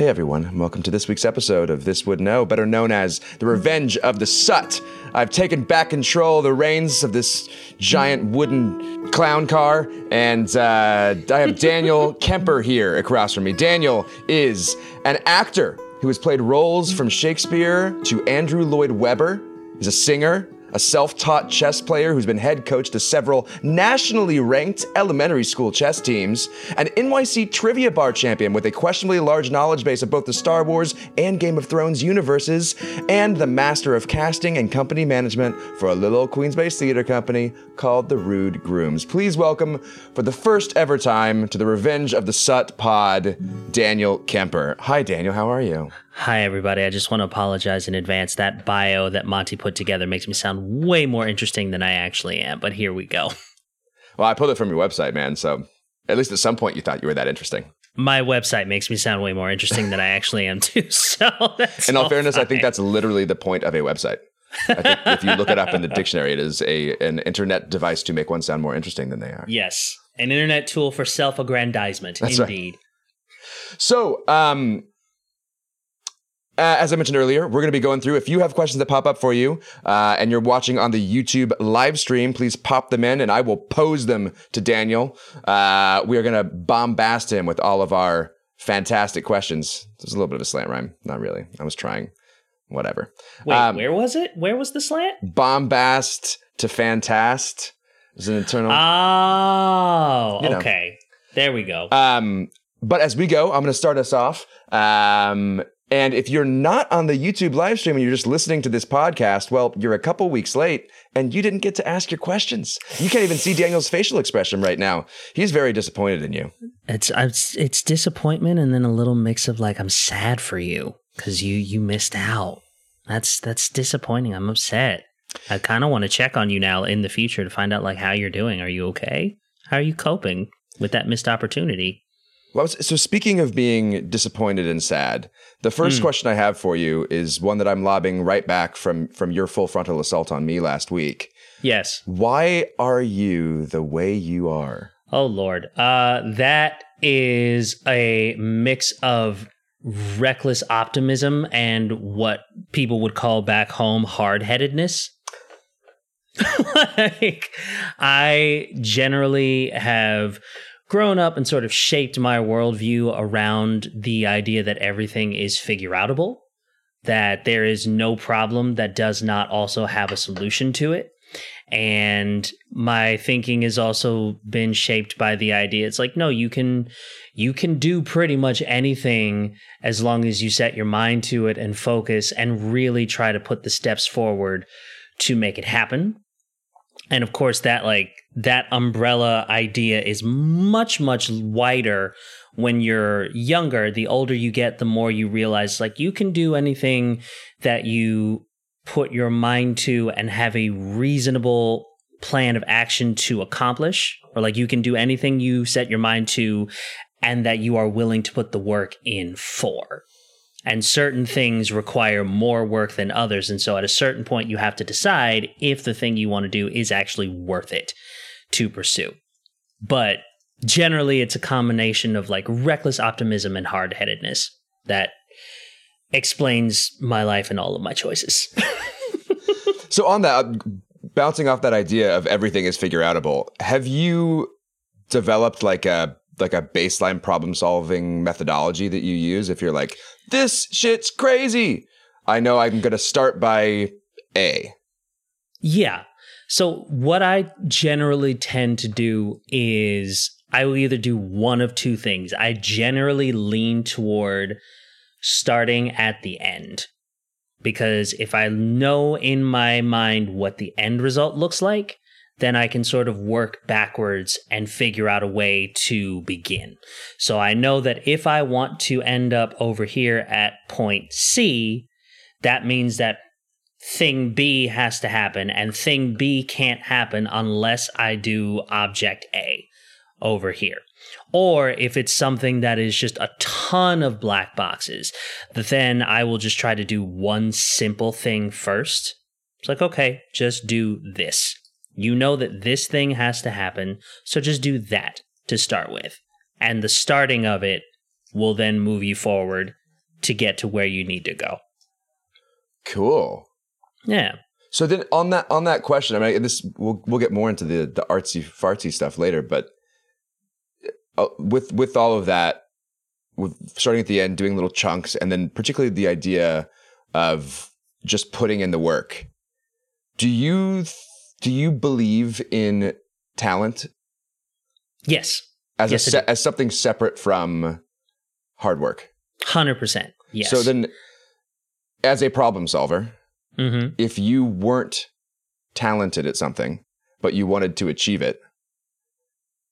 Hey everyone, and welcome to this week's episode of This Would Know, better known as The Revenge of the Sut. I've taken back control, of the reins of this giant wooden clown car, and uh, I have Daniel Kemper here across from me. Daniel is an actor who has played roles from Shakespeare to Andrew Lloyd Webber. He's a singer, a self taught chess player who's been head coach to several nationally ranked elementary school chess teams, an NYC trivia bar champion with a questionably large knowledge base of both the Star Wars and Game of Thrones universes, and the master of casting and company management for a little old Queens-based theater company called the Rude Grooms. Please welcome, for the first ever time, to the Revenge of the Sut pod, Daniel Kemper. Hi, Daniel. How are you? Hi, everybody. I just want to apologize in advance. That bio that Monty put together makes me sound way more interesting than I actually am, but here we go. Well, I pulled it from your website, man. So at least at some point you thought you were that interesting. My website makes me sound way more interesting than I actually am, too. So, in all, all fairness, fine. I think that's literally the point of a website. I think if you look it up in the dictionary, it is a an internet device to make one sound more interesting than they are. Yes, an internet tool for self-aggrandizement. That's indeed. Right. So, um, uh, as I mentioned earlier, we're going to be going through. If you have questions that pop up for you uh, and you're watching on the YouTube live stream, please pop them in and I will pose them to Daniel. Uh, we are going to bombast him with all of our fantastic questions. There's a little bit of a slant rhyme. Not really. I was trying. Whatever. Wait, um, where was it? Where was the slant? Bombast to fantast. Is an internal. Oh, you know. okay. There we go. Um, but as we go, I'm going to start us off. Um, and if you're not on the YouTube live stream and you're just listening to this podcast, well, you're a couple weeks late and you didn't get to ask your questions. You can't even see Daniel's facial expression right now. He's very disappointed in you. It's it's, it's disappointment and then a little mix of like I'm sad for you cuz you you missed out. That's that's disappointing. I'm upset. I kind of want to check on you now in the future to find out like how you're doing. Are you okay? How are you coping with that missed opportunity? Well, so speaking of being disappointed and sad, the first mm. question I have for you is one that I'm lobbing right back from from your full frontal assault on me last week. Yes. Why are you the way you are? Oh Lord. Uh that is a mix of reckless optimism and what people would call back home hard-headedness. like I generally have grown up and sort of shaped my worldview around the idea that everything is figure outable, that there is no problem that does not also have a solution to it. And my thinking has also been shaped by the idea it's like, no, you can you can do pretty much anything as long as you set your mind to it and focus and really try to put the steps forward to make it happen. And of course that like that umbrella idea is much much wider when you're younger. The older you get the more you realize like you can do anything that you put your mind to and have a reasonable plan of action to accomplish or like you can do anything you set your mind to and that you are willing to put the work in for. And certain things require more work than others and so at a certain point you have to decide if the thing you want to do is actually worth it to pursue. But generally, it's a combination of like reckless optimism and hard headedness that explains my life and all of my choices. so, on that, bouncing off that idea of everything is figure outable, have you developed like a like a baseline problem solving methodology that you use if you're like this shit's crazy i know i'm going to start by a yeah so, what I generally tend to do is I will either do one of two things. I generally lean toward starting at the end because if I know in my mind what the end result looks like, then I can sort of work backwards and figure out a way to begin. So I know that if I want to end up over here at point C, that means that thing B has to happen, and thing B can't happen unless I do object A over here. Or if it's something that is just a ton of black boxes, then I will just try to do one simple thing first. It's like, okay, just do this. You know that this thing has to happen, so just do that to start with. And the starting of it will then move you forward to get to where you need to go. Cool. Yeah. So then on that on that question, I mean, this we'll we'll get more into the the artsy fartsy stuff later, but uh, with with all of that, with starting at the end, doing little chunks, and then particularly the idea of just putting in the work. Do you do you believe in talent Yes. as Yes, se- as something separate from hard work? 100%. Yes. So then, as a problem solver, hmm if you weren't talented at something, but you wanted to achieve it,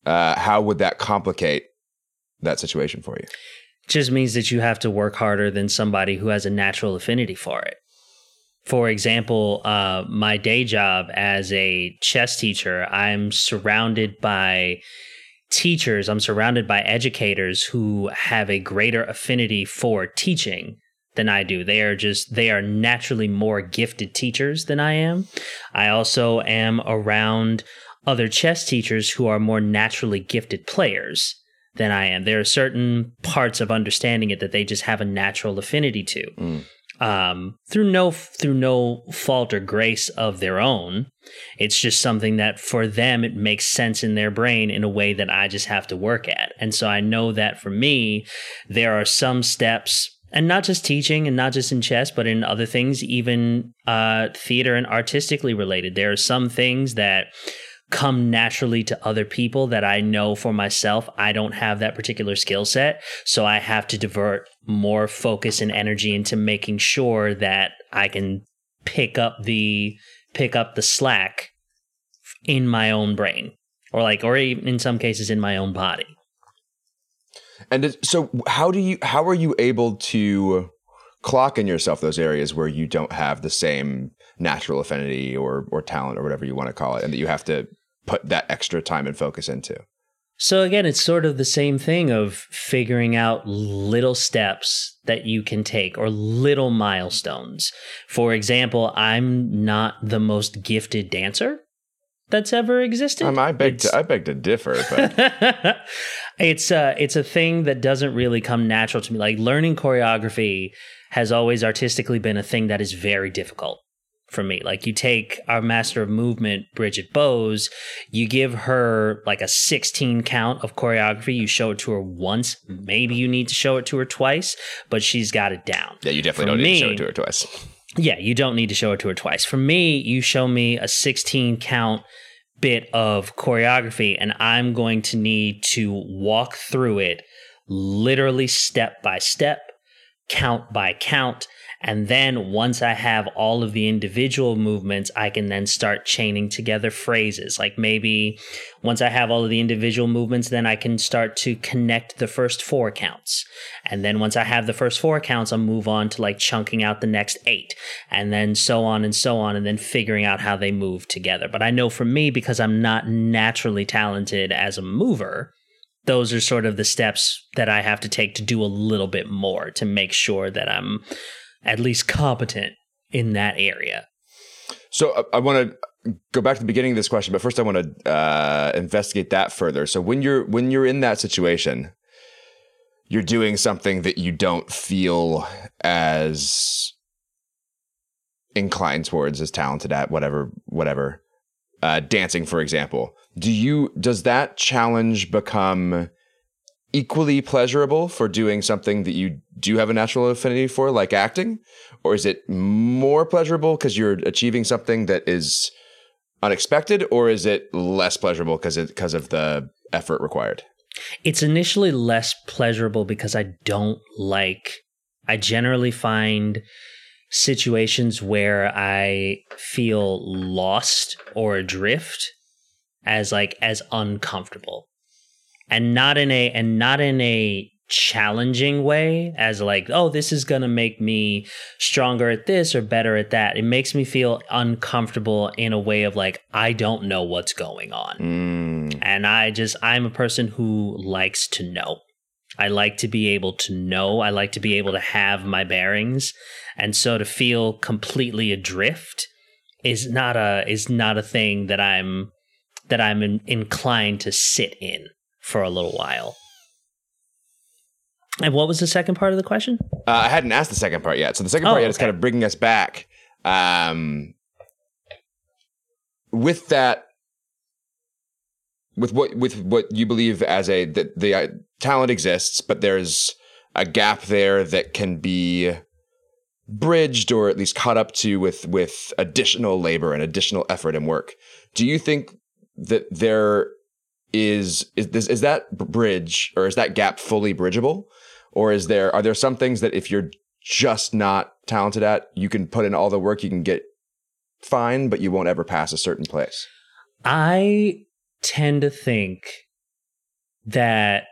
uh, how would that complicate that situation for you? just means that you have to work harder than somebody who has a natural affinity for it. For example, uh, my day job as a chess teacher, I'm surrounded by teachers, I'm surrounded by educators who have a greater affinity for teaching than I do. They are just, they are naturally more gifted teachers than I am. I also am around other chess teachers who are more naturally gifted players than I am. There are certain parts of understanding it that they just have a natural affinity to. Mm. Um, through no through no fault or grace of their own, it's just something that for them it makes sense in their brain in a way that I just have to work at. And so I know that for me, there are some steps, and not just teaching, and not just in chess, but in other things, even uh, theater and artistically related. There are some things that come naturally to other people that I know for myself I don't have that particular skill set so I have to divert more focus and energy into making sure that I can pick up the pick up the slack in my own brain or like or even in some cases in my own body And it, so, how do you how are you able to clock in yourself those areas where you don't have the same natural affinity or or talent or whatever you want to call it, and that you have to put that extra time and focus into? So again, it's sort of the same thing of figuring out little steps that you can take or little milestones. For example, I'm not the most gifted dancer that's ever existed. Um, I beg It's- to, I beg to differ, but it's a it's a thing that doesn't really come natural to me. Like learning choreography has always artistically been a thing that is very difficult for me. Like you take our master of movement, Bridget Bowes, you give her like a 16 count of choreography, you show it to her once, maybe you need to show it to her twice, but she's got it down. yeah, you definitely For don't need to show it to her twice. Yeah, you don't need to show it to her twice. For me, you show me a 16 count bit of choreography, and I'm going to need to walk through it literally step by step, count by count. And then once I have all of the individual movements, I can then start chaining together phrases. Like maybe once I have all of the individual movements, then I can start to connect the first four counts. And then once I have the first four counts, I'll move on to like chunking out the next eight and then so on and so on, and then figuring out how they move together. But I know for me, because I'm not naturally talented as a mover, those are sort of the steps that I have to take to do a little bit more to make sure that I'm at least competent in that area. So uh, I, I want to go back to the beginning of this question, but first I want to uh, investigate that further. So when you're when you're in that situation, you're doing something that you don't feel as inclined towards, as talented at, whatever, whatever. Uh, dancing, for example, do you does that challenge become equally pleasurable for doing something that you do have a natural affinity for, like acting? Or is it more pleasurable because you're achieving something that is unexpected, or is it less pleasurable because because of the effort required? It's initially less pleasurable because I don't like, I generally find situations where I feel lost or adrift as like as uncomfortable. And not in a and not in a challenging way as like oh this is going to make me stronger at this or better at that it makes me feel uncomfortable in a way of like i don't know what's going on Mm, and I just, I'm a person who likes to know. I like to be able to know. I like to be able to have my bearings. And so to feel completely adrift is not a, is not a thing that I'm, that I'm in, inclined to sit in for a little while. And what was the second part of the question? Uh, I hadn't asked the second part yet. So the second part Oh, yet is kind of bringing us back. Um, with that, with what with what you believe as a that the uh, talent exists, but there's a gap there that can be bridged or at least caught up to with with additional labor and additional effort and work. Do you think that there is is this is that bridge or is that gap fully bridgeable or is there are there some things that if you're just not talented at you can put in all the work you can get fine but you won't ever pass a certain place I tend to think that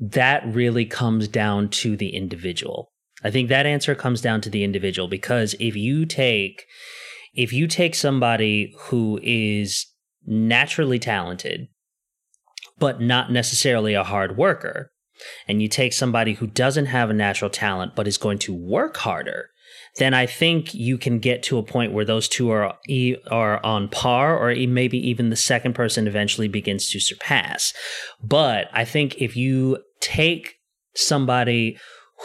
that really comes down to the individual. I think that answer comes down to the individual because if you take if you take somebody who is naturally talented but not necessarily a hard worker and you take somebody who doesn't have a natural talent but is going to work harder then I think you can get to a point where those two are are on par, or maybe even the second person eventually begins to surpass. But I think if you take somebody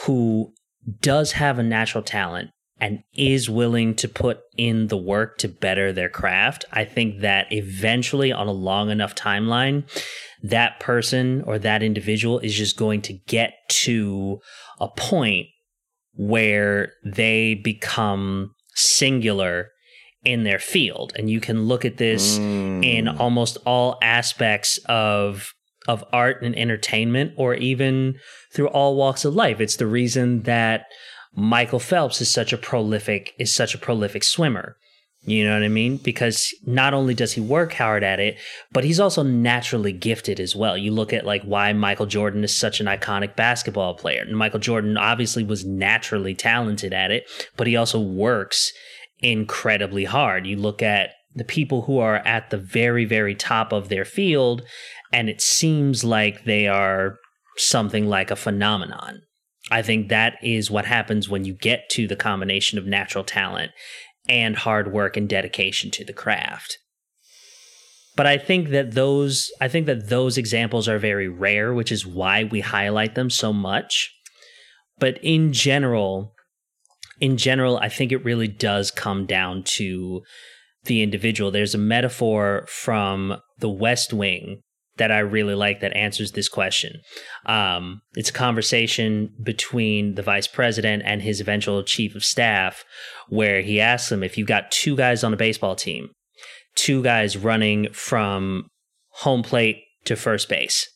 who does have a natural talent and is willing to put in the work to better their craft, I think that eventually, on a long enough timeline, that person or that individual is just going to get to a point where they become singular in their field. And you can look at this Mm. in almost all aspects of of art and entertainment or even through all walks of life. It's the reason that Michael Phelps is such a prolific is such a prolific swimmer. You know what I mean? Because not only does he work hard at it, but he's also naturally gifted as well. You look at like why Michael Jordan is such an iconic basketball player. And Michael Jordan obviously was naturally talented at it, but he also works incredibly hard. You look at the people who are at the very, very top of their field, and it seems like they are something like a phenomenon. I think that is what happens when you get to the combination of natural talent and hard work and dedication to the craft. But I think that those I think that those examples are very rare, which is why we highlight them so much. But in general, in general, I think it really does come down to the individual. There's a metaphor from The West Wing that I really like that answers this question. Um, it's a conversation between the vice president and his eventual chief of staff, where he asks him if you've got two guys on a baseball team, two guys running from home plate to first base.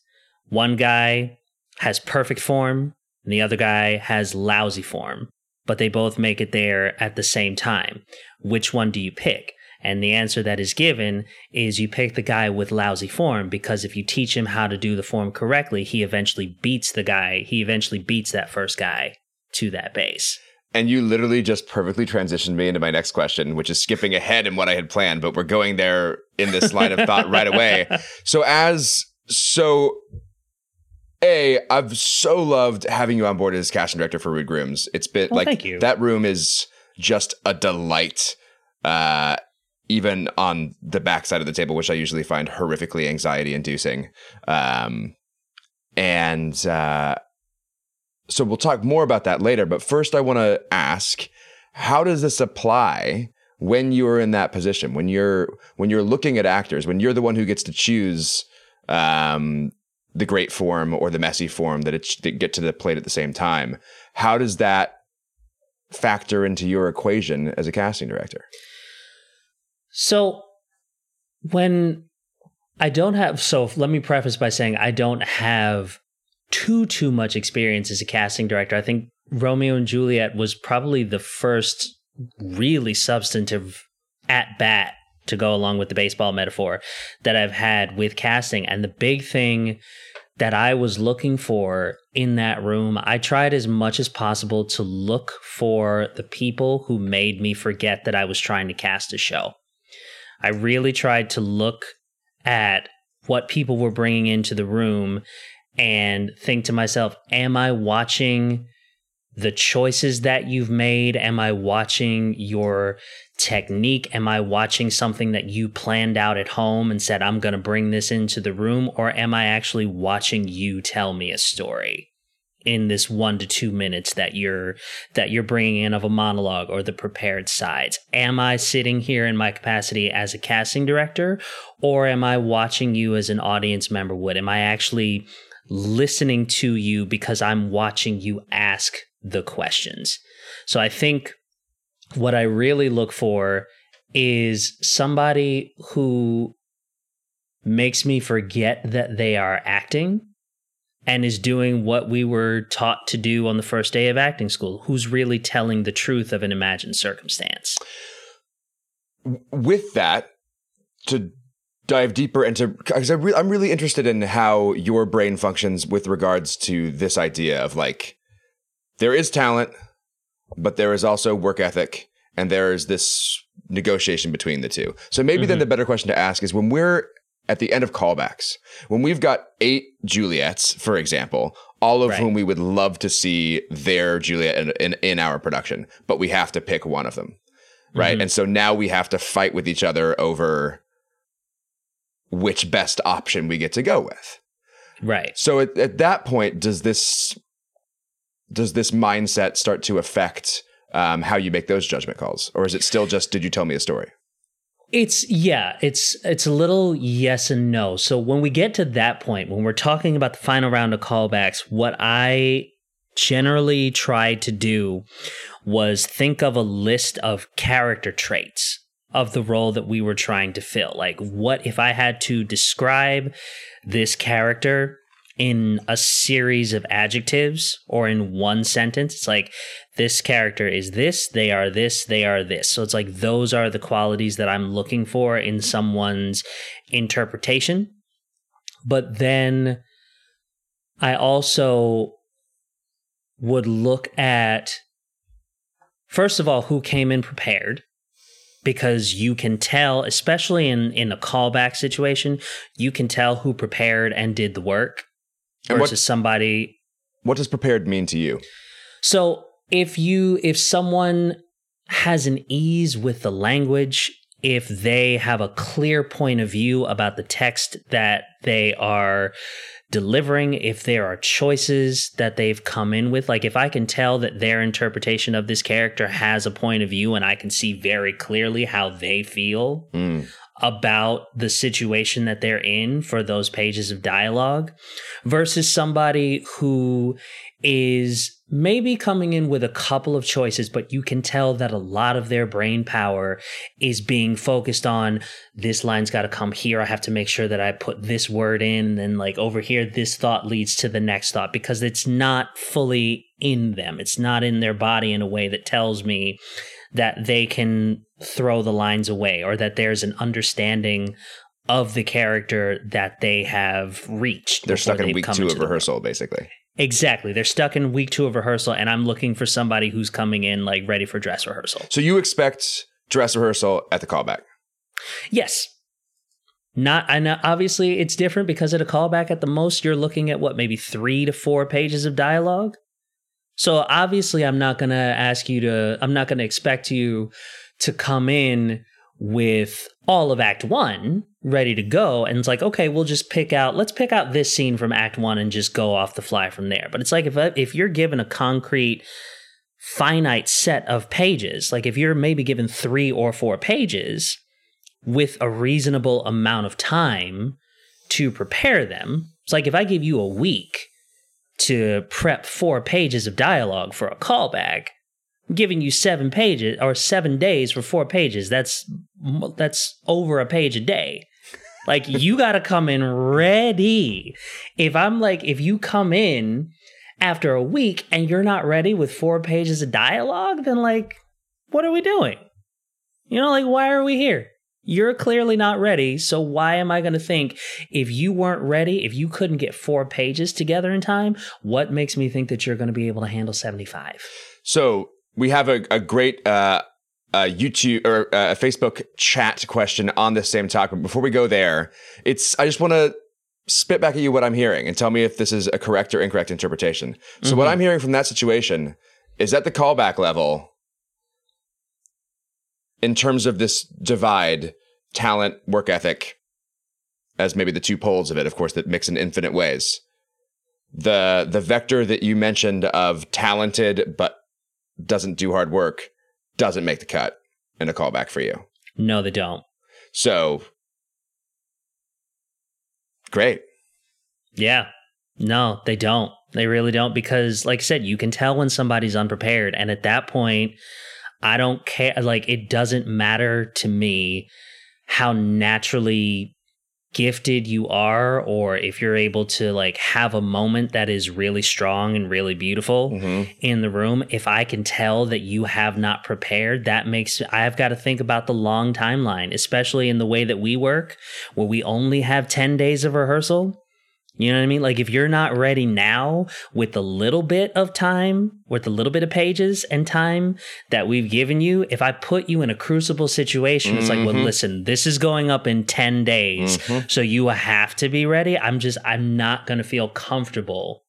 One guy has perfect form, and the other guy has lousy form, but they both make it there at the same time. Which one do you pick? And the answer that is given is you pick the guy with lousy form because if you teach him how to do the form correctly, he eventually beats the guy. He eventually beats that first guy to that base. and you literally just perfectly transitioned me into my next question which is skipping ahead in what i had planned but we're going there in this line of thought right away so as so a i've so loved having you on board as casting director for rude grooms it's been Well, like that room is just a delight uh even on the backside of the table which i usually find horrifically anxiety inducing um and uh so we'll talk more about that later but first i want to ask how does this apply when you're in that position? When you're when you're looking at actors when you're the one who gets to choose um, the great form or the messy form that it that get to the plate at the same time how does that factor into your equation as a casting director So when I don't have so let me preface by saying I don't have too too much experience as a casting director. I think Romeo and Juliet was probably the first really substantive at bat to go along with the baseball metaphor that I've had with casting and the big thing that I was looking for in that room, I tried as much as possible to look for the people who made me forget that I was trying to cast a show. I really tried to look at what people were bringing into the room and think to myself, am I watching the choices that you've made? Am I watching your technique? Am I watching something that you planned out at home and said, I'm going to bring this into the room? Or am I actually watching you tell me a story? In this 1 to 2 minutes that you're that you're bringing in of a monologue or the prepared sides. Am i sitting here in my capacity as a casting director or am i watching you as an audience member would? Am i actually listening to you because i'm watching you ask the questions? So i think what i really look for is somebody who makes me forget that they are acting and is doing what we were taught to do on the first day of acting school, who's really telling the truth of an imagined circumstance. With that, to dive deeper into, because I'm really interested in how your brain functions with regards to this idea of like, there is talent, but there is also work ethic, and there is this negotiation between the two. So maybe mm-hmm. then the better question to ask is when we're at the end of callbacks, when we've got eight Juliets, for example, all of right. whom we would love to see their Juliet in, in, in, our production, but we have to pick one of them. Right. Mm-hmm. And so now we have to fight with each other over which best option we get to go with. Right. So at, at that point, does this does this mindset start to affect um, how you make those judgment calls, or is it still just did you tell me a story? It's yeah, it's it's a little yes and no. So when we get to that point, when we're talking about the final round of callbacks, what I generally tried to do was think of a list of character traits of the role that we were trying to fill. Like what if I had to describe this character in a series of adjectives or in one sentence. It's like this character is this, they are this, they are this. So it's like those are the qualities that I'm looking for in someone's interpretation. But then I also would look at first of all who came in prepared because you can tell especially in in a callback situation you can tell who prepared and did the work and versus what, somebody. What does prepared mean to you? So if you if someone has an ease with the language, if they have a clear point of view about the text that they are delivering, if there are choices that they've come in with, like if I can tell that their interpretation of this character has a point of view and I can see very clearly how they feel, mm about the situation that they're in for those pages of dialogue versus somebody who is maybe coming in with a couple of choices, but you can tell that a lot of their brain power is being focused on this line's got to come here. I have to make sure that I put this word in. And then, like, over here, this thought leads to the next thought because it's not fully in them. It's not in their body in a way that tells me that they can throw the lines away or that there's an understanding of the character that they have reached. They're stuck in week two of rehearsal, basically. Exactly. They're stuck in week two of rehearsal, and I'm looking for somebody who's coming in like ready for dress rehearsal. So you expect dress rehearsal at the callback? Yes. Not, I know obviously it's different because at a callback, at the most, you're looking at what, maybe three to four pages of dialogue. So obviously, I'm not going to ask you to, I'm not going to expect you to come in with all of Act One ready to go. And it's like, okay, we'll just pick out, let's pick out this scene from Act One and just go off the fly from there. But it's like if, uh, if you're given a concrete, finite set of pages, like if you're maybe given three or four pages with a reasonable amount of time to prepare them, it's like if I give you a week to prep four pages of dialogue for a callback, giving you seven pages or seven days for four pages. That's that's over a page a day. Like you got to come in ready. If I'm like, if you come in after a week and you're not ready with four pages of dialogue, then like, what are we doing? You know, like, why are we here? You're clearly not ready. So why am I going to think if you weren't ready, if you couldn't get four pages together in time, what makes me think that you're going to be able to handle 75? So we have a, a great uh, uh, YouTube or uh, Facebook chat question on the same topic. Before we go there, it's I just want to spit back at you what I'm hearing and tell me if this is a correct or incorrect interpretation. So mm-hmm. what I'm hearing from that situation is at the callback level in terms of this divide, talent, work ethic, as maybe the two poles of it, of course, that mix in infinite ways. the the vector that you mentioned of talented but doesn't do hard work doesn't make the cut in a callback for you. No, they don't. So great. Yeah. No, they don't. They really don't because like I said, you can tell when somebody's unprepared and at that point I don't care like it doesn't matter to me how naturally gifted you are or if you're able to like have a moment that is really strong and really beautiful Mhm. in the room if i can tell that you have not prepared that makes i've got to think about the long timeline especially in the way that we work where we only have 10 days of rehearsal you know what I mean? Like if you're not ready now with the little bit of time, with the little bit of pages and time that we've given you, if I put you in a crucible situation, it's like, well, Mhm. listen, this is going up in 10 days. Mhm. So you have to be ready. I'm just, I'm not going to feel comfortable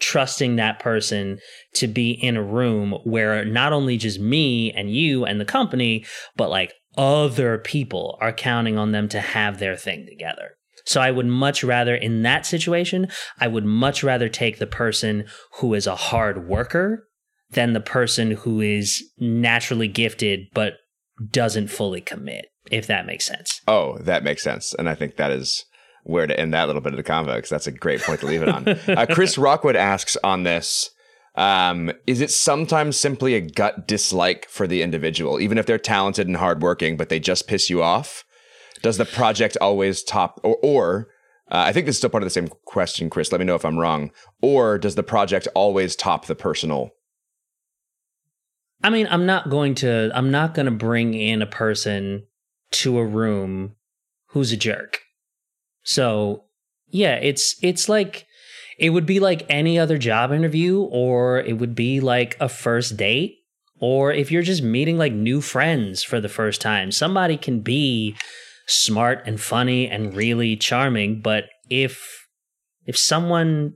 trusting that person to be in a room where not only just me and you and the company, but like other people are counting on them to have their thing together. So I would much rather, in that situation, I would much rather take the person who is a hard worker than the person who is naturally gifted but doesn't fully commit, if that makes sense. Oh, that makes sense. And I think that is where to end that little bit of the convo because that's a great point to leave it on. uh, Chris Rockwood asks on this um, Is it sometimes simply a gut dislike for the individual, even if they're talented and hardworking, but they just piss you off? Does the project always top, or, or uh, I think this is still part of the same question, Chris. Let me know if I'm wrong. Or does the project always top the personal? I mean, I'm not going to I'm not going to bring in a person to a room who's a jerk. So, yeah, it's it's like it would be like any other job interview or it would be like a first date or if you're just meeting like new friends for the first time. Somebody can be smart and funny and really charming, but if if someone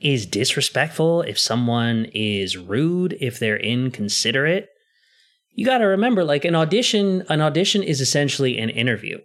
is disrespectful, if someone is rude, if they're inconsiderate, you got to remember like an audition, an audition is essentially an interview.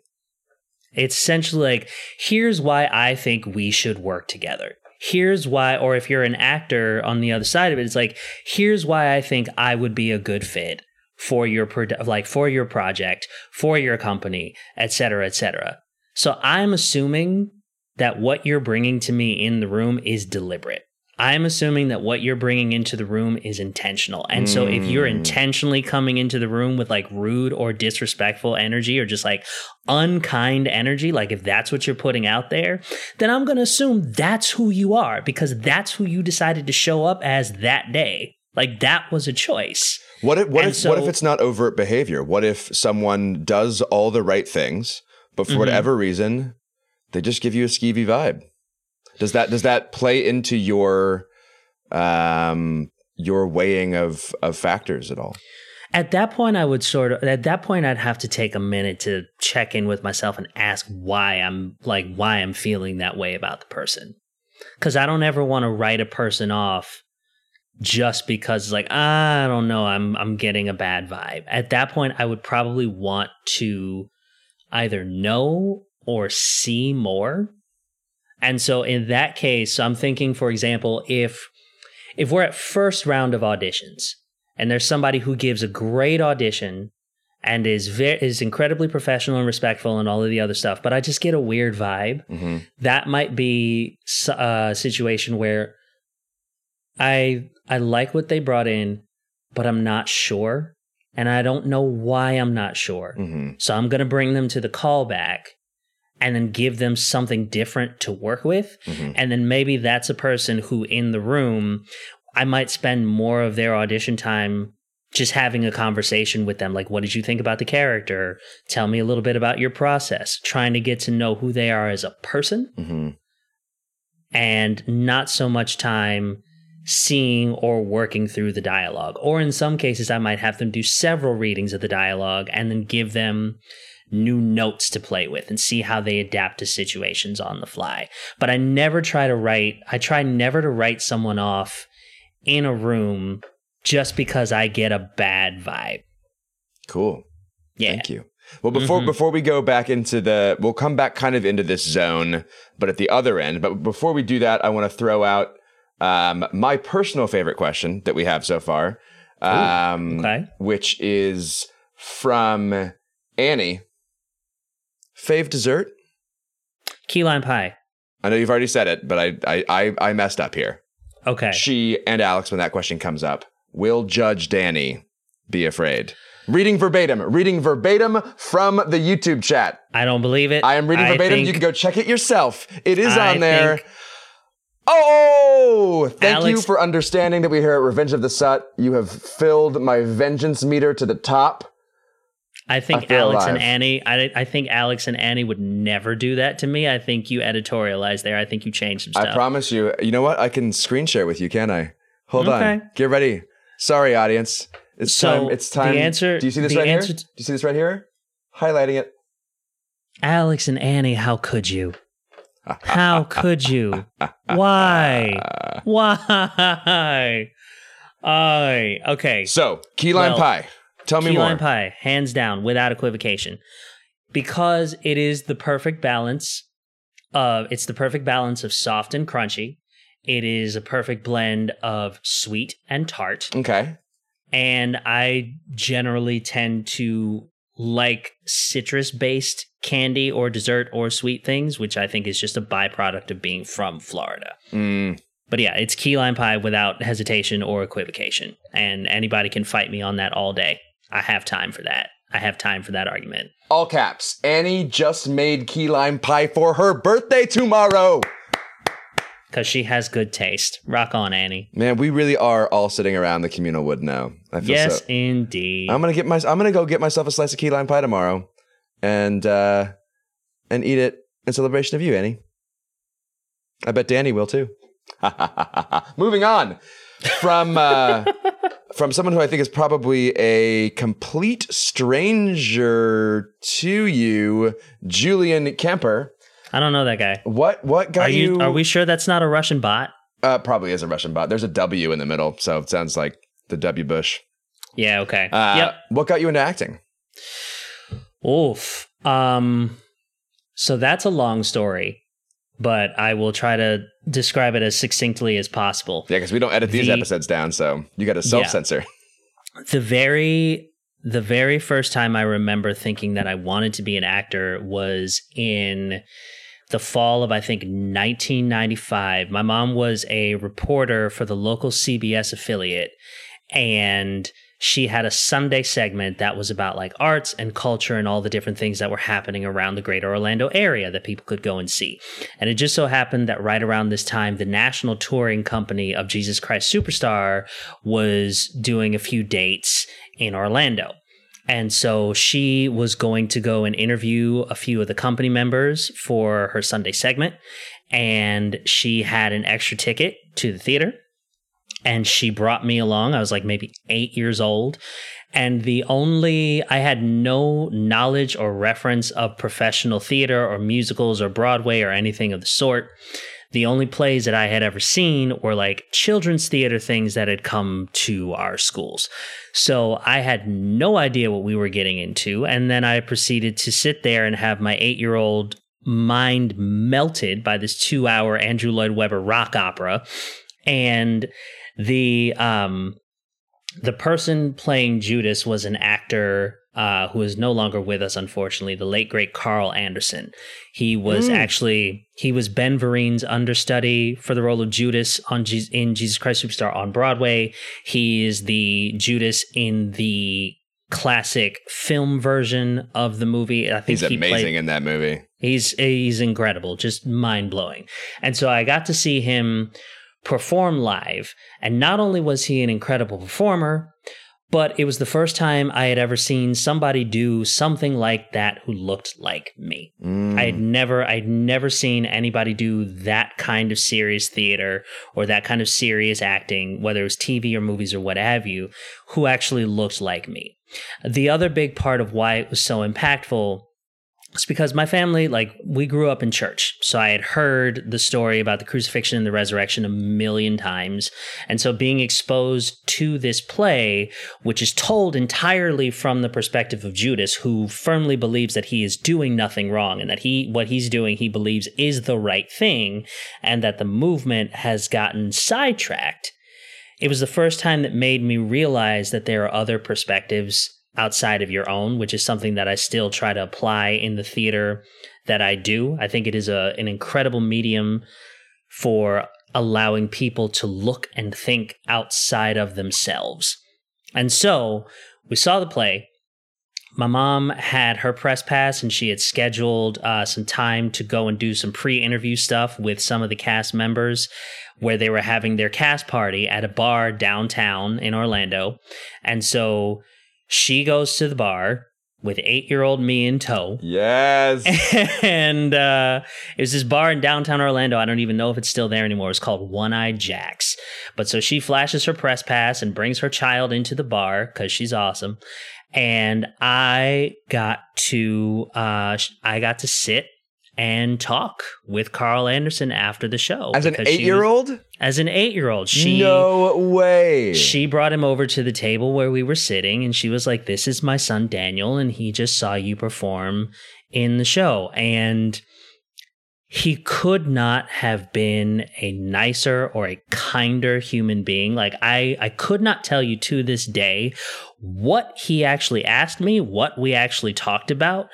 It's essentially like, here's why I think we should work together. Here's why, or if you're an actor on the other side of it, it's like, here's why I think I would be a good fit for your produ- like for your project, for your company, et cetera, et cetera. So I'm assuming that what you're bringing to me in the room is deliberate. I'm assuming that what you're bringing into the room is intentional. And so if you're Mm. intentionally coming into the room with like rude or disrespectful energy or just like unkind energy, like if that's what you're putting out there, then I'm going to assume that's who you are because that's who you decided to show up as that day. Like that was a choice. What if what And if what if it's not overt behavior? What if someone does all the right things, but for Mhm. whatever reason, they just give you a skeevy vibe? Does that does that play into your um your weighing of of factors at all? At that point, I would sort of, at that point, I'd have to take a minute to check in with myself and ask why I'm like, why I'm feeling that way about the person. Cause I don't ever want to write a person off just because it's like, I don't know, I'm, I'm getting a bad vibe. At that point, I would probably want to either know or see more. And so in that case, I'm thinking, for example, if, if we're at first round of auditions, and there's somebody who gives a great audition and is very is incredibly professional and respectful and all of the other stuff but i just get a weird vibe hmm that might be a situation where i i like what they brought in but i'm not sure and i don't know why i'm not sure. Hmm so i'm going to bring them to the callback and then give them something different to work with hmm and then maybe that's a person who in the room I might spend more of their audition time just having a conversation with them like what did you think about the character? Tell me a little bit about your process. Trying to get to know who they are as a person. Hmm and not so much time seeing or working through the dialogue or in some cases I might have them do several readings of the dialogue and then give them new notes to play with and see how they adapt to situations on the fly. But I never try to write, I try never to write someone off in a room just because I get a bad vibe. Cool. Yeah. Thank you. Well, before mm-hmm. before we go back into the, we'll come back kind of into this zone, but at the other end. But before we do that, I want to throw out um, my personal favorite question that we have so far, um, okay. which is from Annie. Fave dessert? Key lime pie. I know you've already said it, but I I I, I messed up here. Okay. She and Alex, when that question comes up, will Judge Danny be afraid? Reading verbatim, reading verbatim from the YouTube chat. I don't believe it. I am reading verbatim. think- you can go check it yourself. It is I on there. think- Oh, thank you for understanding that we here at Revenge of the Sut. You have filled my vengeance meter to the top. I think I Alex alive. and Annie. I, I think Alex and Annie would never do that to me. I think you editorialized there. I think you changed some I promise you. You know what? I can screen share with you, can I? Hold Okay. on. Get ready. Sorry, audience. It's So, time. It's the time. answer- Do you see this right here? t- Do you see this right here? Highlighting it. Alex and Annie, how could you? How could you? Why? Why? I okay. So, key lime Well, pie. Tell me more. Key lime pie, hands down, without equivocation, because it is the perfect balance. Of it's the perfect balance of soft and crunchy. It is a perfect blend of sweet and tart, Okay. and I generally tend to like citrus-based candy or dessert or sweet things, which I think is just a byproduct of being from Florida. Mm, But yeah, it's key lime pie without hesitation or equivocation. And anybody can fight me on that all day. I have time for that. I have time for that argument. all caps. Annie just made key lime pie for her birthday tomorrow. Because she has good taste. Rock on, Annie. Man, we really are all sitting around the communal wood now. I feel so. Yes, so. indeed. I'm gonna get my. I'm gonna go get myself a slice of key lime pie tomorrow, and uh, and eat it in celebration of you, Annie. I bet Danny will too. Moving on from uh, from someone who I think is probably a complete stranger to you, Julian Kemper. I don't know that guy. What what got Are you, you? are we sure that's not a Russian bot? Uh, probably is a Russian bot. There's a W in the middle, so it sounds like the W Bush. Yeah, okay. Uh, yep. What got you into acting? Oof. Um so that's a long story, but I will try to describe it as succinctly as possible. Yeah, because we don't edit these The- episodes down, so you got to self censor. the very the very first time I remember thinking that I wanted to be an actor was in the fall of I think 1995. My mom was a reporter for the local CBS affiliate and she had a Sunday segment that was about like arts and culture and all the different things that were happening around the greater Orlando area that people could go and see. And it just so happened that right around this time, the national touring company of Jesus Christ Superstar was doing a few dates in Orlando. And so she was going to go and interview a few of the company members for her Sunday segment. And she had an extra ticket to the theater. And she brought me along. I was like maybe eight years old. And the only, I had no knowledge or reference of professional theater or musicals or Broadway or anything of the sort. The only plays that I had ever seen were like children's theater things that had come to our schools. So I had no idea what we were getting into. And then I proceeded to sit there and have my eight year old mind melted by this two hour Andrew Lloyd Webber rock opera. And the, um, the person playing Judas was an actor uh, who is no longer with us, unfortunately, the late great Carl Anderson. He was Mm. actually he was Ben Vereen's understudy for the role of Judas on Je- in Jesus Christ Superstar on Broadway. He is the Judas in the classic film version of the movie. I think He's he amazing played, in that movie. He's he's incredible, just mind blowing. And so I got to see him perform live, and not only was he an incredible performer, but it was the first time I had ever seen somebody do something like that who looked like me. Mm. I had never I'd never seen anybody do that kind of serious theater or that kind of serious acting, whether it was TV or movies or what have you, who actually looked like me. The other big part of why it was so impactful It's because my family, like, we grew up in church. So I had heard the story about the crucifixion and the resurrection a million times. And so being exposed to this play, which is told entirely from the perspective of Judas, who firmly believes that he is doing nothing wrong and that he, what he's doing, he believes is the right thing, and that the movement has gotten sidetracked. It was the first time that made me realize that there are other perspectives outside of your own, which is something that I still try to apply in the theater that I do. I think it is a an incredible medium for allowing people to look and think outside of themselves. And so we saw the play. My mom had her press pass and she had scheduled uh, some time to go and do some pre interview stuff with some of the cast members where they were having their cast party at a bar downtown in Orlando. And so she goes to the bar with eight year old me in tow. Yes. and uh, it was this bar in downtown Orlando. I don't even know if it's still there anymore. It's called One Eye Jack's. But so she flashes her press pass and brings her child into the bar because she's awesome. And I got to uh, I got to sit and talk with Carl Anderson after the show. As an she eight-year-old, As an eight year old. She no way. she brought him over to the table where we were sitting and she was like, This is my son Daniel, and he just saw you perform in the show. And he could not have been a nicer or a kinder human being. Like I, I could not tell you to this day what he actually asked me, what we actually talked about.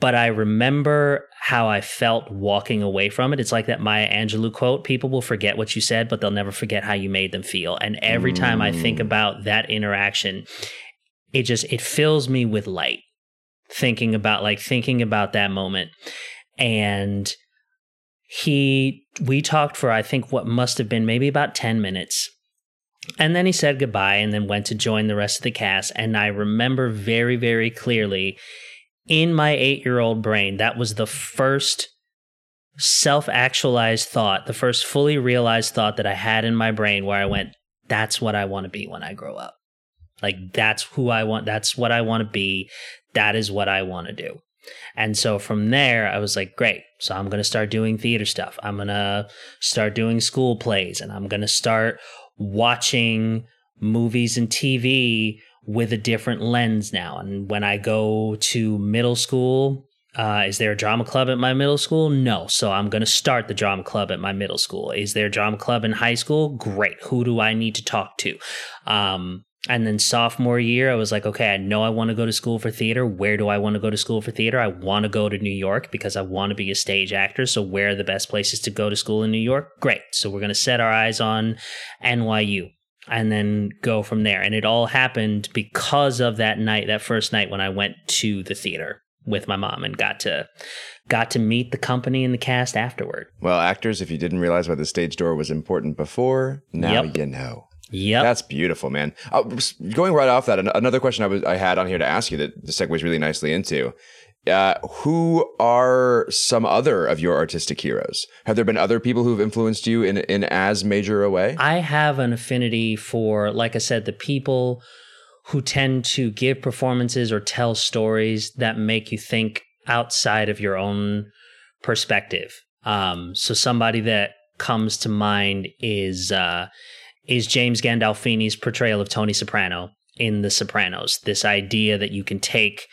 But I remember how I felt walking away from it. It's like that Maya Angelou quote people will forget what you said, but they'll never forget how you made them feel. And every time I think Mm. about that interaction, it just it fills me with light thinking about like thinking about that moment. And he we talked for I think what must have been maybe about 10 minutes. And then he said goodbye and then went to join the rest of the cast and I remember very very clearly in my 8-year-old brain that was the first self-actualized thought, the first fully realized thought that I had in my brain where I went that's what I want to be when I grow up. Like that's who I want that's what I want to be. That is what I want to do. And so from there, I was like, great. So I'm going to start doing theater stuff. I'm going to start doing school plays and I'm going to start watching movies and TV with a different lens now. And when I go to middle school, uh, is there a drama club at my middle school? No. So I'm going to start the drama club at my middle school. Is there a drama club in high school? Great. Who do I need to talk to? Um, and then sophomore year, I was like, okay, I know I want to go to school for theater. Where do I want to go to school for theater? I want to go to New York because I want to be a stage actor. So, where are the best places to go to school in New York? Great. So, we're going to set our eyes on NYU and then go from there. And it all happened because of that night, that first night when I went to the theater with my mom and got to got to meet the company and the cast afterward. Well, actors, if you didn't realize why the stage door was important before, now Yep. you know. Yep. That's beautiful, man. Uh, going right off that, another question I was I had on here to ask you that the segues really nicely into. Uh, who are some other of your artistic heroes? Have there been other people who've influenced you in in as major a way? I have an affinity for, like I said, the people who tend to give performances or tell stories that make you think outside of your own perspective. Um, so somebody that comes to mind is uh, is James Gandolfini's portrayal of Tony Soprano in The Sopranos. This idea that you can take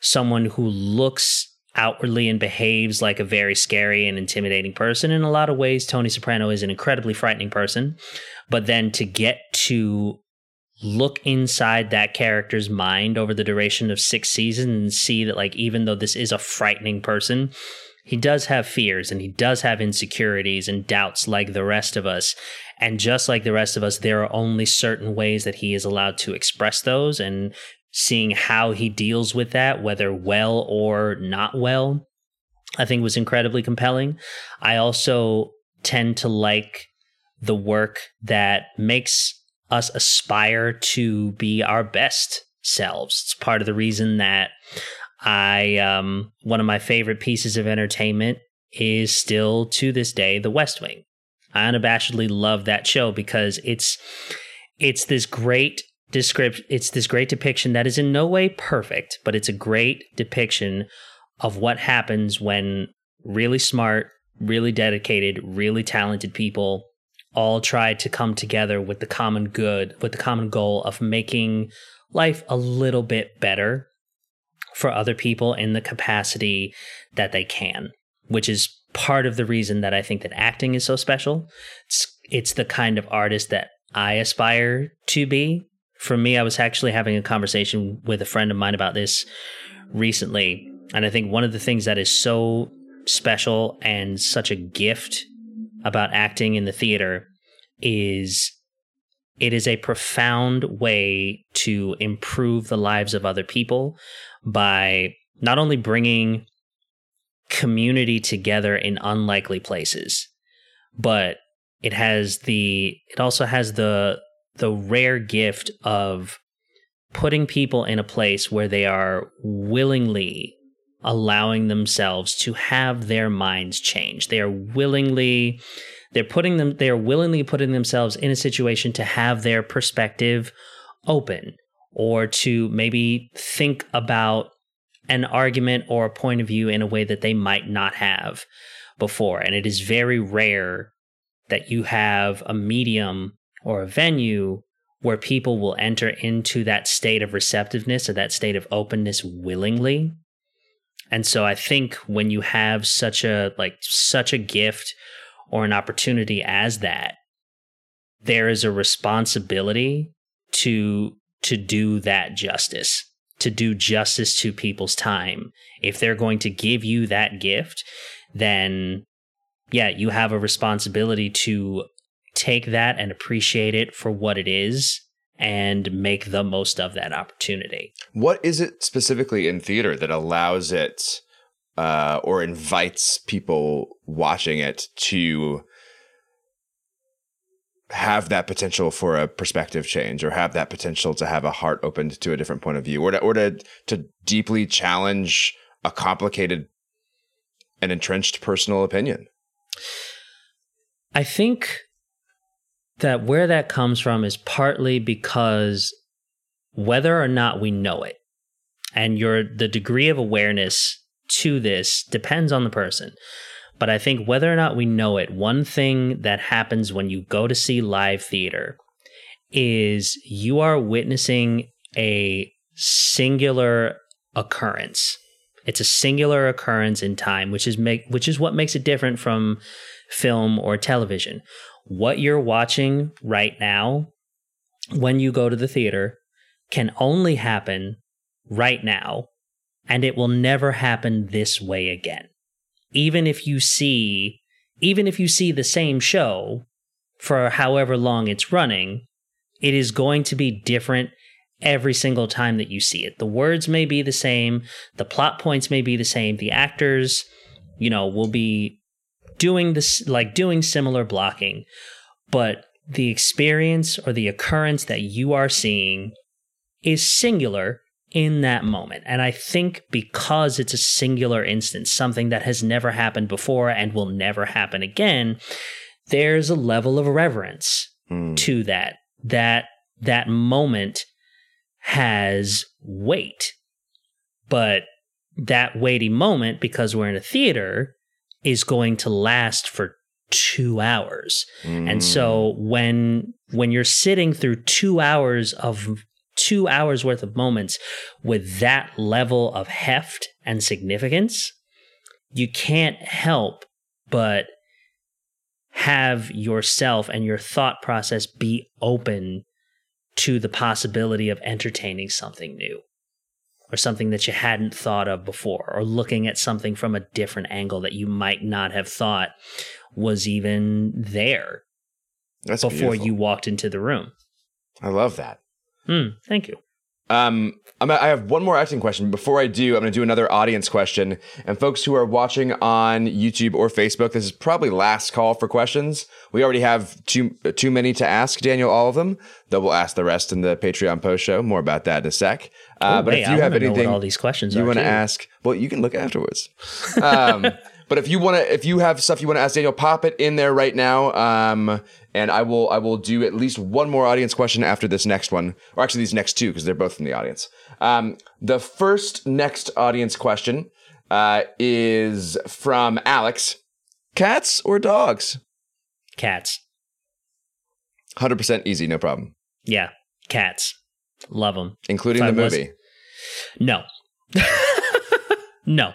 someone who looks outwardly and behaves like a very scary and intimidating person. In a lot of ways, Tony Soprano is an incredibly frightening person. But then to get to look inside that character's mind over the duration of six seasons and see that, like, even though this is a frightening person, he does have fears and he does have insecurities and doubts like the rest of us. And just like the rest of us, there are only certain ways that he is allowed to express those. And seeing how he deals with that, whether well or not well, I think was incredibly compelling. I also tend to like the work that makes us aspire to be our best selves. It's part of the reason that I um one of my favorite pieces of entertainment is still to this day The West Wing. I unabashedly love that show because it's it's this great description it's this great depiction that is in no way perfect, but it's a great depiction of what happens when really smart, really dedicated, really talented people all try to come together with the common good, with the common goal of making life a little bit better for other people in the capacity that they can, which is part of the reason that I think that acting is so special. It's, it's the kind of artist that I aspire to be. For me, I was actually having a conversation with a friend of mine about this recently. And I think one of the things that is so special and such a gift about acting in the theater is it is a profound way to improve the lives of other people by not only bringing community together in unlikely places but it has the it also has the the rare gift of putting people in a place where they are willingly allowing themselves to have their minds change. They are willingly they're putting them they are willingly putting themselves in a situation to have their perspective open or to maybe think about an argument or a point of view in a way that they might not have before. And it is very rare that you have a medium or a venue where people will enter into that state of receptiveness or that state of openness willingly and so I think when you have such a like such a gift or an opportunity as that, there is a responsibility to to do that justice, to do justice to people's time. If they're going to give you that gift, then yeah, you have a responsibility to take that and appreciate it for what it is and make the most of that opportunity. What is it specifically in theater that allows it uh, or invites people watching it to have that potential for a perspective change or have that potential to have a heart opened to a different point of view or to, or to, to deeply challenge a complicated and entrenched personal opinion? I think that where that comes from is partly because whether or not we know it and your the degree of awareness to this depends on the person. But i think whether or not we know it one thing that happens when you go to see live theater is you are witnessing a singular occurrence. It's a singular occurrence in time which is make which is what makes it different from film or television what you're watching right now when you go to the theater can only happen right now, and it will never happen this way again. Even if you see, even if you see the same show for however long it's running, it is going to be different every single time that you see it. The words may be the same, the plot points may be the same, the actors, you know, will be doing this like doing similar blocking, but the experience or the occurrence that you are seeing is singular in that moment. And I think because it's a singular instance, something that has never happened before and will never happen again, there's a level of reverence mm. to that. That that moment has weight. But that weighty moment, because we're in a theater, is going to last for two hours. Mm. And so when when you're sitting through two hours of two hours worth of moments with that level of heft and significance, you can't help but have yourself and your thought process be open to the possibility of entertaining something new or something that you hadn't thought of before, or looking at something from a different angle that you might not have thought was even there That's before beautiful. you walked into the room. I love that. Mm, thank you. Um, I'm, I have one more acting question. Before I do, I'm going to do another audience question. And folks who are watching on YouTube or Facebook, this is probably last call for questions. We already have too too many to ask Daniel all of them. Though we'll ask the rest in the Patreon post show. More about that in a sec. Uh, oh, but hey, if you I have anything, all these questions you want to ask, well, you can look afterwards. Um, but if you want to, if you have stuff you want to ask Daniel, pop it in there right now. Um, and I will I will do at least one more audience question after this next one, or actually these next two because they're both from the audience. Um, the first next audience question uh, is from Alex. Cats or dogs? Cats. 100% easy, no problem. Yeah, cats. Love them. Including the was- movie. No. no.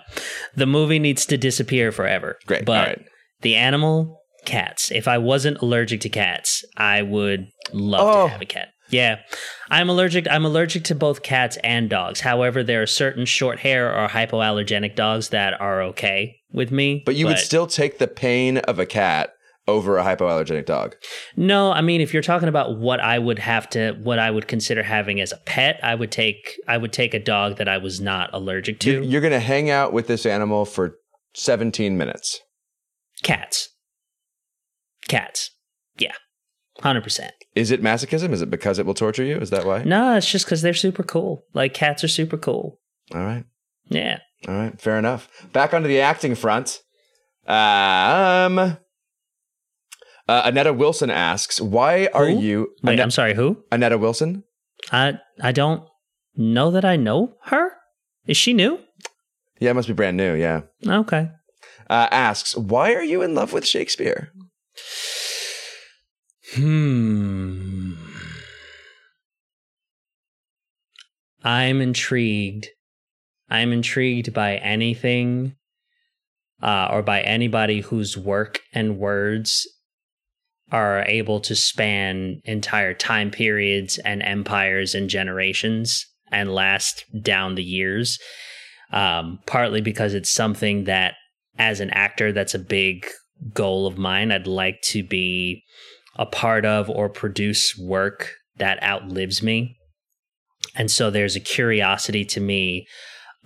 The movie needs to disappear forever. Great. But right. the animal, cats. If I wasn't allergic to cats, I would love Oh. to have a cat. Yeah. I'm allergic I'm allergic to both cats and dogs. However, there are certain short hair or hypoallergenic dogs that are okay with me. But you would still take the pain of a cat over a hypoallergenic dog. No, I mean if you're talking about what I would have to what I would consider having as a pet, I would take I would take a dog that I was not allergic to. You- You're going to hang out with this animal for 17 minutes. Cats. Cats. Yeah. 100%. Is it masochism? Is it because it will torture you? Is that why? No, it's just because they're super cool. Like, cats are super cool. All right. Yeah. All right. Fair enough. Back onto the acting front. Um, uh, Annetta Wilson asks, "Why are Who? you Wait, I'm sorry, who? Annetta Wilson? I I don't know that I know her. Is she new? Yeah, it must be brand new. Yeah." Okay. Uh, asks, "Why are you in love with Shakespeare?" Hmm. I'm intrigued. I'm intrigued by anything uh, or by anybody whose work and words are able to span entire time periods and empires and generations and last down the years. Um, partly because it's something that, as an actor, that's a big goal of mine. I'd like to be a part of or produce work that outlives me. And so there's a curiosity to me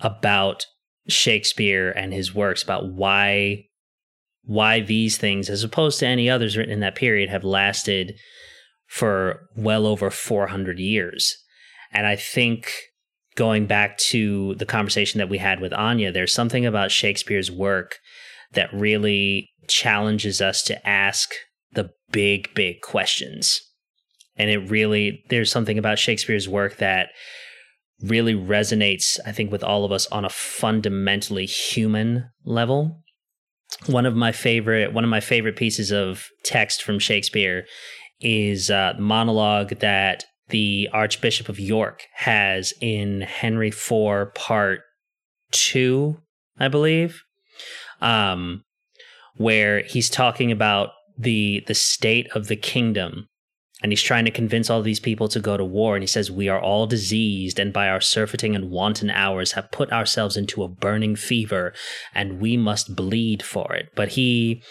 about Shakespeare and his works about why why these things as opposed to any others written in that period have lasted for well over 400 years. And I think going back to the conversation that we had with Anya, there's something about Shakespeare's work that really challenges us to ask the big, big questions. And it really, there's something about Shakespeare's work that really resonates, I think, with all of us on a fundamentally human level. One of my favorite, one of my favorite pieces of text from Shakespeare is uh, the monologue that the Archbishop of York has in Henry IV, Part Two, I believe, um, where he's talking about the the state of the kingdom and he's trying to convince all these people to go to war. And he says we are all diseased and by our surfeiting and wanton hours have put ourselves into a burning fever and we must bleed for it. But he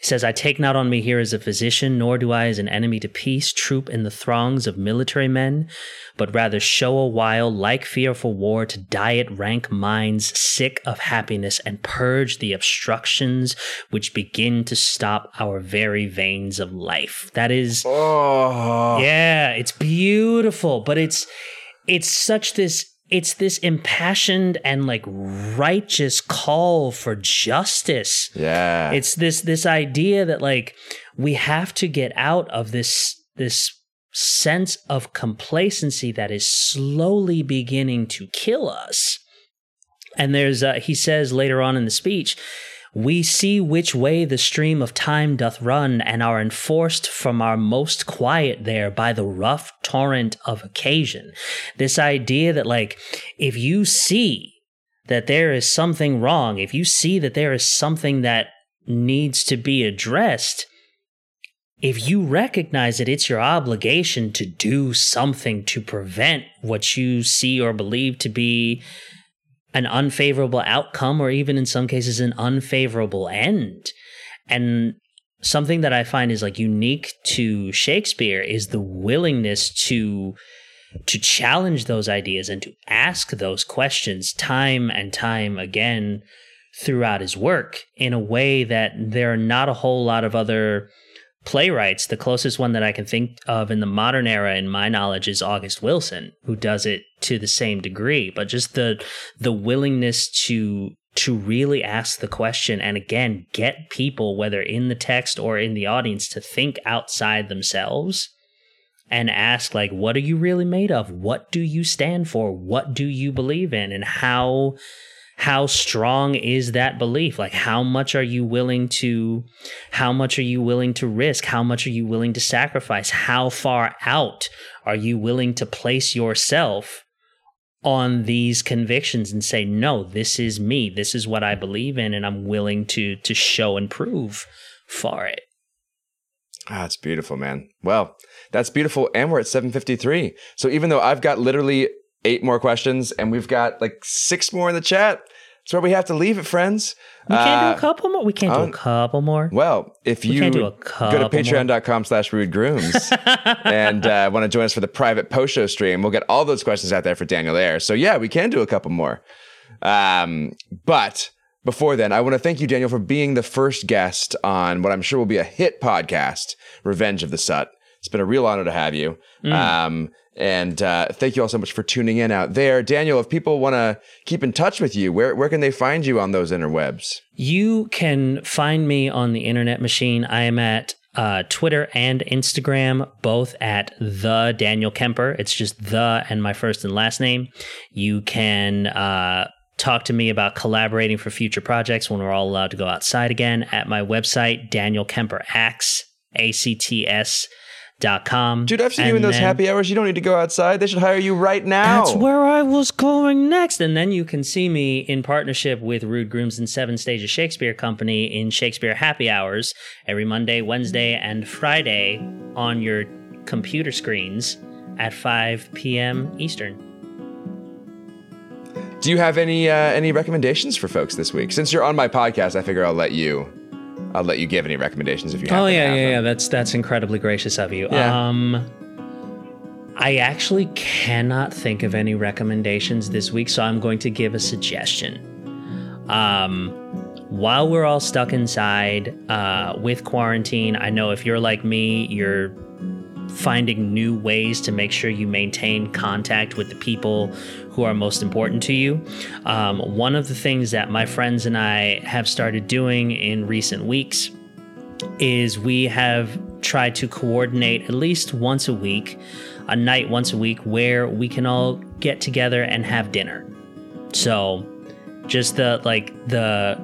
he says, I take not on me here as a physician, nor do I as an enemy to peace troop in the throngs of military men, but rather show a while, like fearful war, to diet rank minds sick of happiness and purge the obstructions which begin to stop our very veins of life. That is Oh, yeah, it's beautiful, but it's it's such this it's this impassioned and like righteous call for justice. yeah. It's this this idea that like we have to get out of this this sense of complacency that is slowly beginning to kill us. And there's uh, he says later on in the speech, we see which way the stream of time doth run, and are enforced from our most quiet there by the rough torrent of occasion. This idea that, like, if you see that there is something wrong, if you see that there is something that needs to be addressed, if you recognize it, it's your obligation to do something to prevent what you see or believe to be an unfavorable outcome or even in some cases an unfavorable end. And something that I find is like unique to Shakespeare is the willingness to to challenge those ideas and to ask those questions time and time again throughout his work in a way that there are not a whole lot of other playwrights. The closest one that I can think of in the modern era, in my knowledge, is August Wilson, who does it to the same degree. But just the the willingness to to really ask the question and again get people, whether in the text or in the audience, to think outside themselves and ask like what are you really made of what do you stand for what do you believe in and how how strong is that belief like how much are you willing to how much are you willing to risk how much are you willing to sacrifice how far out are you willing to place yourself on these convictions and say no this is me this is what i believe in and i'm willing to to show and prove for it Ah, it's beautiful, man. Well, that's beautiful. And we're at 753. So even though I've got literally eight more questions and we've got like six more in the chat, that's where we have to leave it, friends. we can't Uh, do a couple more we can't do um, a couple more Well, if you do go to patreon.com slash rude grooms and uh, want to join us for the private post show stream, we'll get all those questions out there for Daniel there. So yeah, we can do a couple more. Um, but before then, I want to thank you, Daniel, for being the first guest on what I'm sure will be a hit podcast, Revenge of the Sut. It's been a real honor to have you. Mm. Um, and uh, thank you all so much for tuning in out there. Daniel, if people want to keep in touch with you, where, where can they find you on those interwebs? You can find me on the internet machine. I am at uh, Twitter and Instagram, both at the Daniel Kemper. It's just the and my first and last name. You can uh, talk to me about collaborating for future projects when we're all allowed to go outside again at my website, Daniel Kemper Acts, A C T S. Dot com. Dude, I've seen you in those then- happy hours. You don't need to go outside. They should hire you right now. That's where I was going next. And then you can see me in partnership with Rude Grooms and Seven Stages Shakespeare Company in Shakespeare Happy Hours every Monday, Wednesday, and Friday on your computer screens at 5 p.m. Eastern. Do you have any uh, any recommendations for folks this week? Since you're on my podcast, I figure I'll let you I'll let you give any recommendations if you have. Oh yeah, yeah, yeah. That's that's incredibly gracious of you. Yeah. Um I actually cannot think of any recommendations this week, so I'm going to give a suggestion. Um while we're all stuck inside uh, with quarantine, I know if you're like me, you're finding new ways to make sure you maintain contact with the people who are most important to you. Um, one of the things that my friends and I have started doing in recent weeks is we have tried to coordinate at least once a week, a night once a week, where we can all get together and have dinner. So, just the like the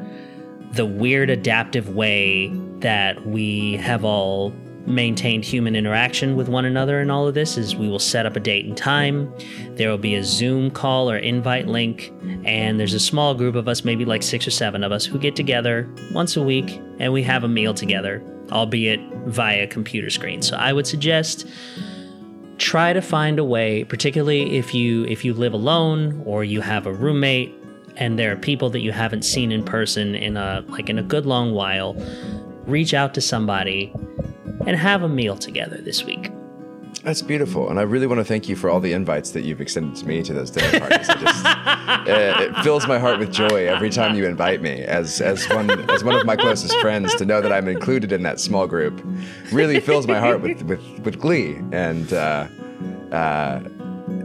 the weird adaptive way that we have all maintained human interaction with one another in all of this is we will set up a date and time. There will be a Zoom call or invite link, and there's a small group of us, maybe like six or seven of us, who get together once a week and we have a meal together, albeit via computer screen. So I would suggest try to find a way particularly if you if you live alone or you have a roommate and there are people that you haven't seen in person in a like in a good long while reach out to somebody and have a meal together this week That's beautiful, and I really want to thank you for all the invites that you've extended to me to those dinner parties. Just, uh, it fills my heart with joy every time you invite me, as as one as one of my closest friends, to know that I'm included in that small group. Really fills my heart with with, with glee, and uh, uh,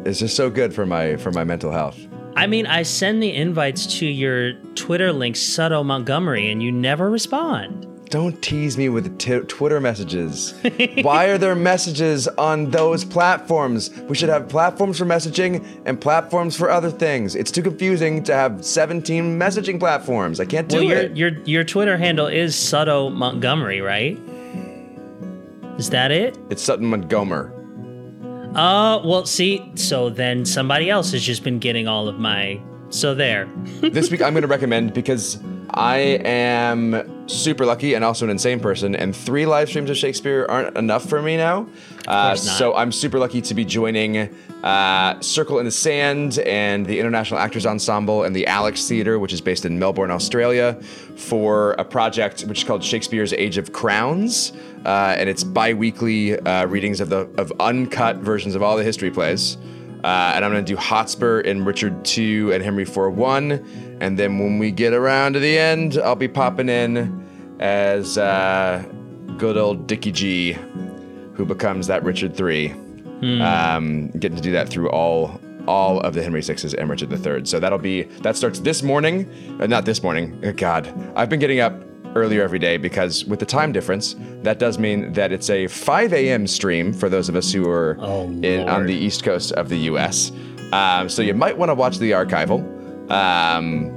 it's just so good for my for my mental health. i mean i send the invites to your twitter link Sutto montgomery and you never respond Don't tease me with t- Twitter messages. Why are there messages on those platforms? We should have platforms for messaging and platforms for other things. It's too confusing to have 17 messaging platforms. I can't do well your it. your your twitter handle is Sutto montgomery right is that it It's Sutton Montgomery. Uh, well, see, so then somebody else has just been getting all of my. So there. this week I'm going to recommend because I am super lucky and also an insane person, and three live streams of Shakespeare aren't enough for me now. Uh, so I'm super lucky to be joining uh, Circle in the Sand and the International Actors Ensemble and the Alex Theatre, which is based in Melbourne, Australia, for a project which is called Shakespeare's Age of Crowns, uh, and it's bi-weekly uh, readings of the of uncut versions of all the history plays. Uh, and I'm going to do Hotspur in Richard II and Henry IV 1. And then when we get around to the end, I'll be popping in as uh, good old Dickie G, who becomes that Richard III. Um, getting to do that through all all of the Henry Sixes and Richard III. So that'll be that starts this morning. Uh, not this morning. Oh, God, I've been getting up earlier every day because with the time difference, that does mean that it's a 5 a.m. stream for those of us who are Oh, in, on the east coast of the U.S. Um, so you might want to watch the archival. Um,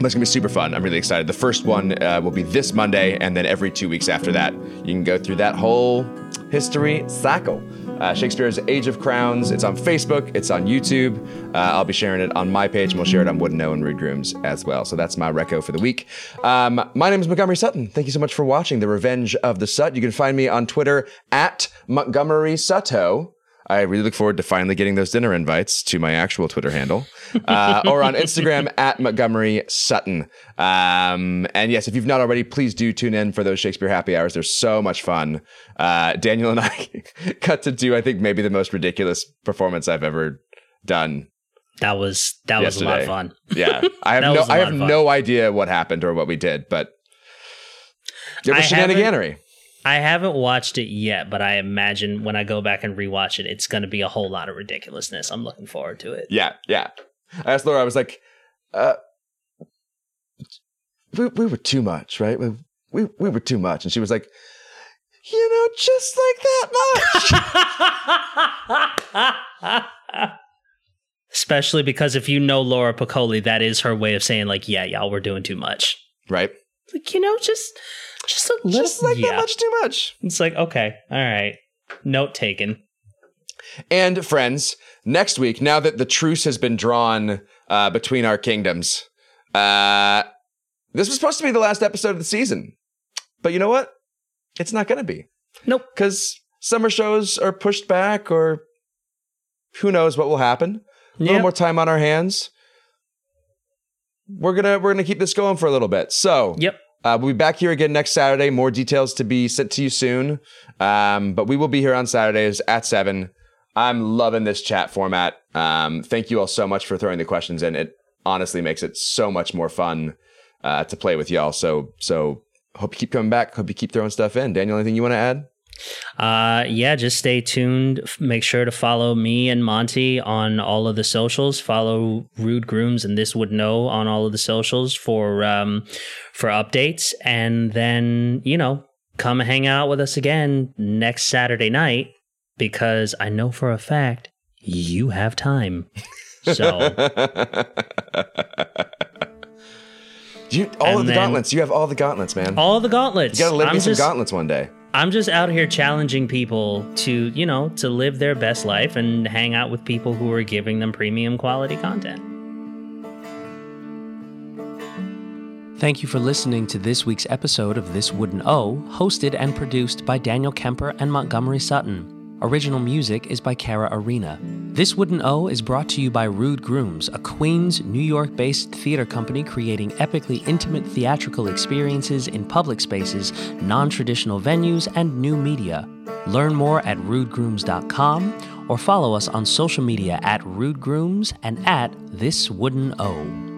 That's gonna be super fun. I'm really excited. The first one uh, will be this Monday, and then every two weeks after that, you can go through that whole history cycle. Uh, Shakespeare's Age of Crowns. It's on Facebook. It's on YouTube. Uh, I'll be sharing it on my page, and we'll share it on Wooden O and Rude Grooms as well. So that's my reco for the week. Um, my name is Montgomery Sutton. Thank you so much for watching The Revenge of the Sut. You can find me on Twitter at Montgomery Sutto. I really look forward to finally getting those dinner invites to my actual Twitter handle, uh, or on Instagram at Montgomery Sutton. Um, and yes, if you've not already, please do tune in for those Shakespeare happy hours. They're so much fun. Uh, Daniel and I cut to do, I think, maybe the most ridiculous performance I've ever done. That was that was a lot of fun. Yeah, I have no, I have no idea what happened or what we did, but it was I shenaniganery. I haven't watched it yet, but I imagine when I go back and rewatch it, it's going to be a whole lot of ridiculousness. I'm looking forward to it. Yeah, yeah. I asked Laura, I was like, uh, we, we were too much, right? We, we, we were too much. And she was like, you know, just like that much. Especially because if you know Laura Piccoli, that is her way of saying like, "Yeah, y'all were doing too much." right? Like you know, just just a little. Just like yeah. that much too much. It's like okay, all right. Note taken. And friends, next week, now that the truce has been drawn uh, between our kingdoms, uh, this was supposed to be the last episode of the season. But you know what? It's not going to be. Nope. Because summer shows are pushed back, or who knows what will happen. A little Yeah. more time on our hands. We're gonna we're gonna keep this going for a little bit. So Yep. Uh, we'll be back here again next Saturday. More details to be sent to you soon. Um, but we will be here on Saturdays at seven. I'm loving this chat format. Um, thank you all so much for throwing the questions in. It honestly makes it so much more fun uh, to play with y'all. So so hope you keep coming back. Hope you keep throwing stuff in. Daniel, anything you want to add? Uh, yeah, just stay tuned. F- Make sure to follow me and Monty on all of the socials. Follow Rude Grooms and This Wooden O on all of the socials for um for updates. And then you know, come hang out with us again next Saturday night because I know for a fact you have time. So you all And of the then- gauntlets. You have all the gauntlets, man. all the gauntlets. you gotta live I'm me some just- gauntlets one day. I'm just out here challenging people to, you know, to live their best life and hang out with people who are giving them premium quality content. Thank you for listening to this week's episode of This Wooden O, hosted and produced by Daniel Kemper and Montgomery Sutton. Original music is by Kara Arena. This Wooden O is brought to you by Rude Grooms, a Queens, New York based theater company creating epically intimate theatrical experiences in public spaces, non traditional venues, and new media. Learn more at rudegrooms.com or follow us on social media at Rude Grooms and at This Wooden O.